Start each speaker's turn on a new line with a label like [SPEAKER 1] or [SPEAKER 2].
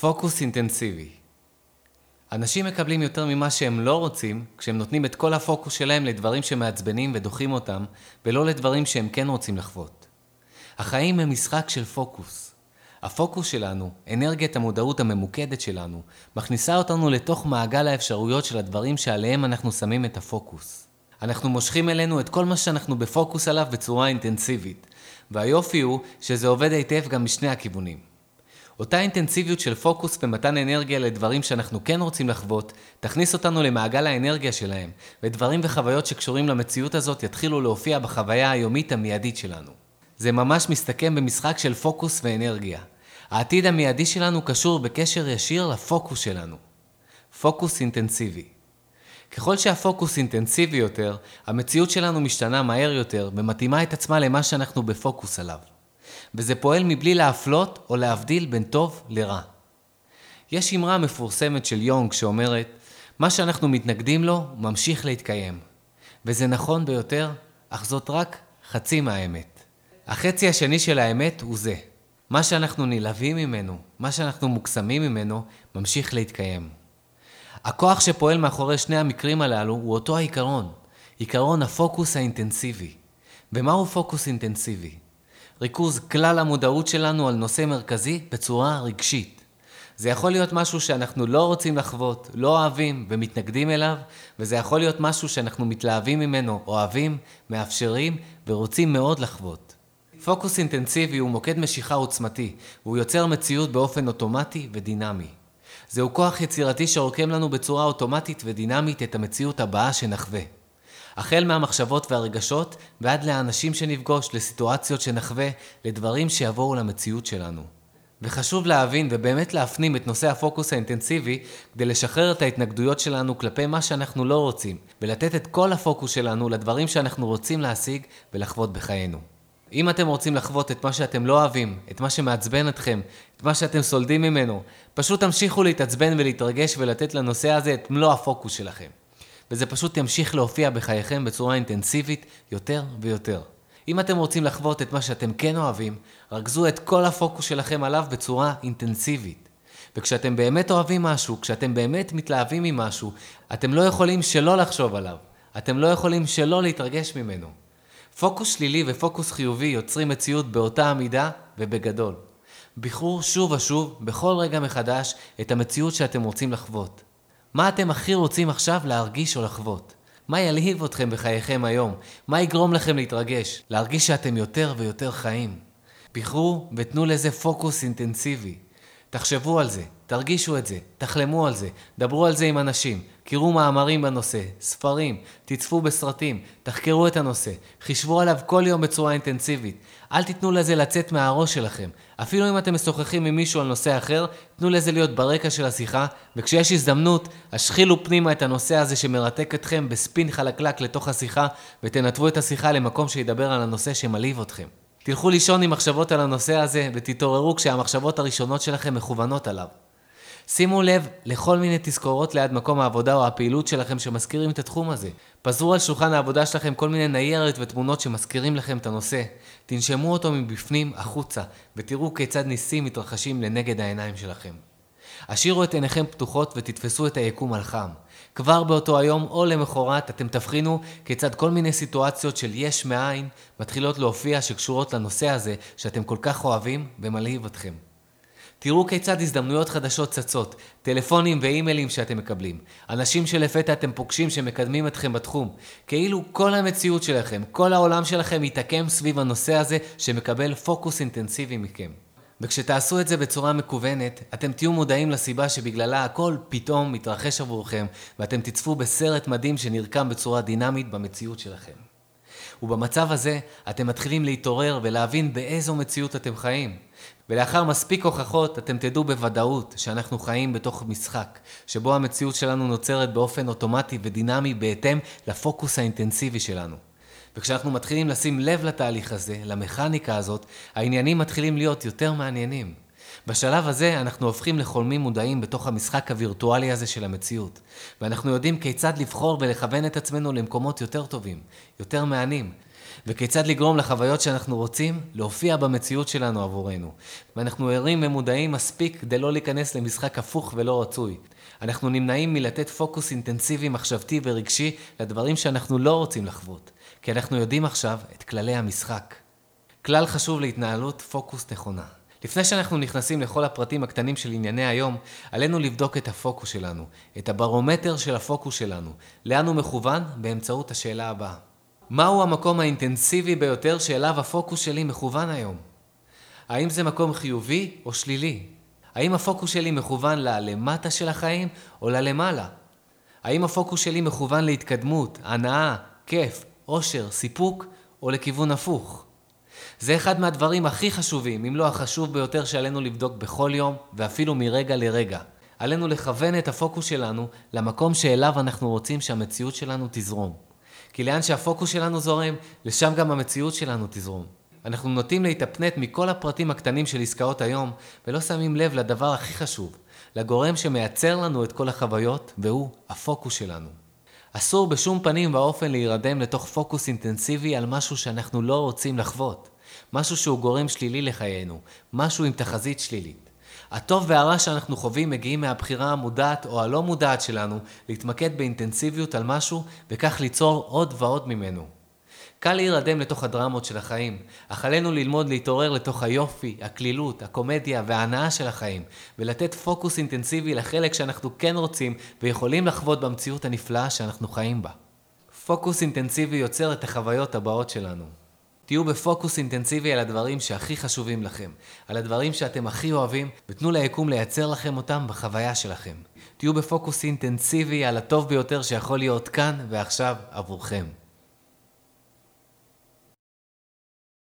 [SPEAKER 1] פוקוס אינטנסיבי אנשים מקבלים יותר ממה שהם לא רוצים כשהם נותנים את כל הפוקוס שלהם לדברים שמעצבנים ודוחים אותם ולא לדברים שהם כן רוצים לחוות. החיים הם משחק של פוקוס. הפוקוס שלנו, אנרגיית המודעות הממוקדת שלנו, מכניסה אותנו לתוך מעגל האפשרויות של הדברים שעליהם אנחנו שמים את הפוקוס. אנחנו מושכים אלינו את כל מה שאנחנו בפוקוס עליו בצורה אינטנסיבית, והיופי הוא שזה עובד היטב גם משני הכיוונים. אותה אינטנסיביות של פוקוס ומתן אנרגיה לדברים שאנחנו כן רוצים לחוות, תכניס אותנו למעגל האנרגיה שלהם, ודברים וחוויות שקשורים למציאות הזאת יתחילו להופיע בחוויה היומית המיידית שלנו. זה ממש מסתכם במשחק של פוקוס ואנרגיה. העתיד המיידי שלנו קשור בקשר ישיר לפוקוס שלנו. פוקוס אינטנסיבי. ככל שהפוקוס אינטנסיבי יותר, המציאות שלנו משתנה מהר יותר ומתאימה את עצמה למה שאנחנו בפוקוס עליו. וזה פועל מבלי להפלות או להבדיל בין טוב לרע. יש אמרה מפורסמת של יונג שאומרת, מה שאנחנו מתנגדים לו ממשיך להתקיים. וזה נכון ביותר, אך זאת רק חצי מהאמת. החצי השני של האמת הוא זה, מה שאנחנו נלהבים ממנו, מה שאנחנו מוקסמים ממנו, ממשיך להתקיים. הכוח שפועל מאחורי שני המקרים הללו הוא אותו העיקרון, עיקרון הפוקוס האינטנסיבי. ומהו פוקוס אינטנסיבי? ריכוז כלל המודעות שלנו על נושא מרכזי בצורה רגשית. זה יכול להיות משהו שאנחנו לא רוצים לחוות, לא אוהבים ומתנגדים אליו, וזה יכול להיות משהו שאנחנו מתלהבים ממנו, אוהבים, מאפשרים ורוצים מאוד לחוות. פוקוס אינטנסיבי הוא מוקד משיכה עוצמתי, והוא יוצר מציאות באופן אוטומטי ודינמי. זהו כוח יצירתי שרוקם לנו בצורה אוטומטית ודינמית את המציאות הבאה שנחווה. החל מהמחשבות והרגשות ועד לאנשים שנפגוש, לסיטואציות שנחווה, לדברים שיבואו למציאות שלנו. וחשוב להבין ובאמת להפנים את נושא הפוקוס האינטנסיבי כדי לשחרר את ההתנגדויות שלנו כלפי מה שאנחנו לא רוצים, ולתת את כל הפוקוס שלנו לדברים שאנחנו רוצים להשיג ולחוות בחיינו. אם אתם רוצים לחוות את מה שאתם לא אוהבים, את מה שמעצבן אתכם, את מה שאתם סולדים ממנו, פשוט תמשיכו להתעצבן ולהתרגש ולתת לנושא הזה את מלוא הפוקוס שלכם. וזה פשוט ימשיך להופיע בחייכם בצורה אינטנסיבית יותר ויותר. אם אתם רוצים לחוות את מה שאתם כן אוהבים, רכזו את כל הפוקוס שלכם עליו בצורה אינטנסיבית. וכשאתם באמת אוהבים משהו, כשאתם באמת מתלהבים ממשהו, אתם לא יכולים שלא לחשוב עליו. אתם לא יכולים שלא להתרגש ממנו. פוקוס שלילי ופוקוס חיובי יוצרים מציאות באותה המידה ובגדול. בחרו שוב ושוב, בכל רגע מחדש, את המציאות שאתם רוצים לחוות. מה אתם הכי רוצים עכשיו להרגיש או לחוות? מה ילהיב אתכם בחייכם היום? מה יגרום לכם להתרגש? להרגיש שאתם יותר ויותר חיים. בחרו ותנו לזה פוקוס אינטנסיבי. תחשבו על זה, תרגישו את זה, תחלמו על זה, דברו על זה עם אנשים, קראו מאמרים בנושא, ספרים, תצפו בסרטים, תחקרו את הנושא, חישבו עליו כל יום בצורה אינטנסיבית. אל תיתנו לזה לצאת מהראש שלכם. אפילו אם אתם משוחחים עם מישהו על נושא אחר, תנו לזה להיות ברקע של השיחה, וכשיש הזדמנות, השחילו פנימה את הנושא הזה שמרתק אתכם בספין חלקלק לתוך השיחה, ותנתבו את השיחה למקום שידבר על הנושא שמלהיב אתכם. תלכו לישון עם מחשבות על הנושא הזה, ותתעוררו כשהמחשבות הראשונות שלכם מכוונות עליו. שימו לב לכל מיני תזכורות ליד מקום העבודה או הפעילות שלכם שמזכירים את התחום הזה. פזרו על שולחן העבודה שלכם כל מיני ניירת ותמונות שמזכירים לכם את הנושא. תנשמו אותו מבפנים החוצה, ותראו כיצד ניסים מתרחשים לנגד העיניים שלכם. השאירו את עיניכם פתוחות ותתפסו את היקום על חם. כבר באותו היום או למחרת אתם תבחינו כיצד כל מיני סיטואציות של יש מאין מתחילות להופיע שקשורות לנושא הזה שאתם כל כך אוהבים ומלהיב אתכם. תראו כיצד הזדמנויות חדשות צצות, טלפונים ואימיילים שאתם מקבלים, אנשים שלפתע אתם פוגשים שמקדמים אתכם בתחום, כאילו כל המציאות שלכם, כל העולם שלכם יתעקם סביב הנושא הזה שמקבל פוקוס אינטנסיבי מכם. וכשתעשו את זה בצורה מקוונת, אתם תהיו מודעים לסיבה שבגללה הכל פתאום מתרחש עבורכם, ואתם תצפו בסרט מדהים שנרקם בצורה דינמית במציאות שלכם. ובמצב הזה, אתם מתחילים להתעורר ולהבין באיזו מציאות אתם חיים. ולאחר מספיק הוכחות, אתם תדעו בוודאות שאנחנו חיים בתוך משחק, שבו המציאות שלנו נוצרת באופן אוטומטי ודינמי בהתאם לפוקוס האינטנסיבי שלנו. וכשאנחנו מתחילים לשים לב לתהליך הזה, למכניקה הזאת, העניינים מתחילים להיות יותר מעניינים. בשלב הזה אנחנו הופכים לחולמים מודעים בתוך המשחק הווירטואלי הזה של המציאות, ואנחנו יודעים כיצד לבחור ולכוון את עצמנו למקומות יותר טובים, יותר מהנים. וכיצד לגרום לחוויות שאנחנו רוצים להופיע במציאות שלנו עבורנו. ואנחנו ערים ומודעים מספיק כדי לא להיכנס למשחק הפוך ולא רצוי. אנחנו נמנעים מלתת פוקוס אינטנסיבי, מחשבתי ורגשי לדברים שאנחנו לא רוצים לחוות, כי אנחנו יודעים עכשיו את כללי המשחק. כלל חשוב להתנהלות פוקוס נכונה. לפני שאנחנו נכנסים לכל הפרטים הקטנים של ענייני היום, עלינו לבדוק את הפוקוס שלנו, את הברומטר של הפוקוס שלנו, לאן הוא מכוון באמצעות השאלה הבאה. מהו המקום האינטנסיבי ביותר שאליו הפוקוס שלי מכוון היום? האם זה מקום חיובי או שלילי? האם הפוקוס שלי מכוון ללמטה של החיים או ללמעלה? האם הפוקוס שלי מכוון להתקדמות, הנאה, כיף, עושר, סיפוק, או לכיוון הפוך? זה אחד מהדברים הכי חשובים, אם לא החשוב ביותר שעלינו לבדוק בכל יום, ואפילו מרגע לרגע. עלינו לכוון את הפוקוס שלנו למקום שאליו אנחנו רוצים שהמציאות שלנו תזרום. כי לאן שהפוקוס שלנו זורם, לשם גם המציאות שלנו תזרום. אנחנו נוטים להתאפנט מכל הפרטים הקטנים של עסקאות היום, ולא שמים לב לדבר הכי חשוב, לגורם שמייצר לנו את כל החוויות, והוא הפוקוס שלנו. אסור בשום פנים ואופן להירדם לתוך פוקוס אינטנסיבי על משהו שאנחנו לא רוצים לחוות. משהו שהוא גורם שלילי לחיינו, משהו עם תחזית שלילית. הטוב והרע שאנחנו חווים מגיעים מהבחירה המודעת או הלא מודעת שלנו להתמקד באינטנסיביות על משהו וכך ליצור עוד ועוד ממנו. קל להירדם לתוך הדרמות של החיים, אך עלינו ללמוד להתעורר לתוך היופי, הקלילות, הקומדיה וההנאה של החיים, ולתת פוקוס אינטנסיבי לחלק שאנחנו כן רוצים ויכולים לחוות במציאות הנפלאה שאנחנו חיים בה. פוקוס אינטנסיבי יוצר את החוויות הבאות שלנו. תהיו בפוקוס אינטנסיבי על הדברים שהכי חשובים לכם, על הדברים שאתם הכי אוהבים, ותנו ליקום לייצר לכם אותם בחוויה שלכם. תהיו בפוקוס אינטנסיבי על הטוב ביותר שיכול להיות כאן ועכשיו עבורכם.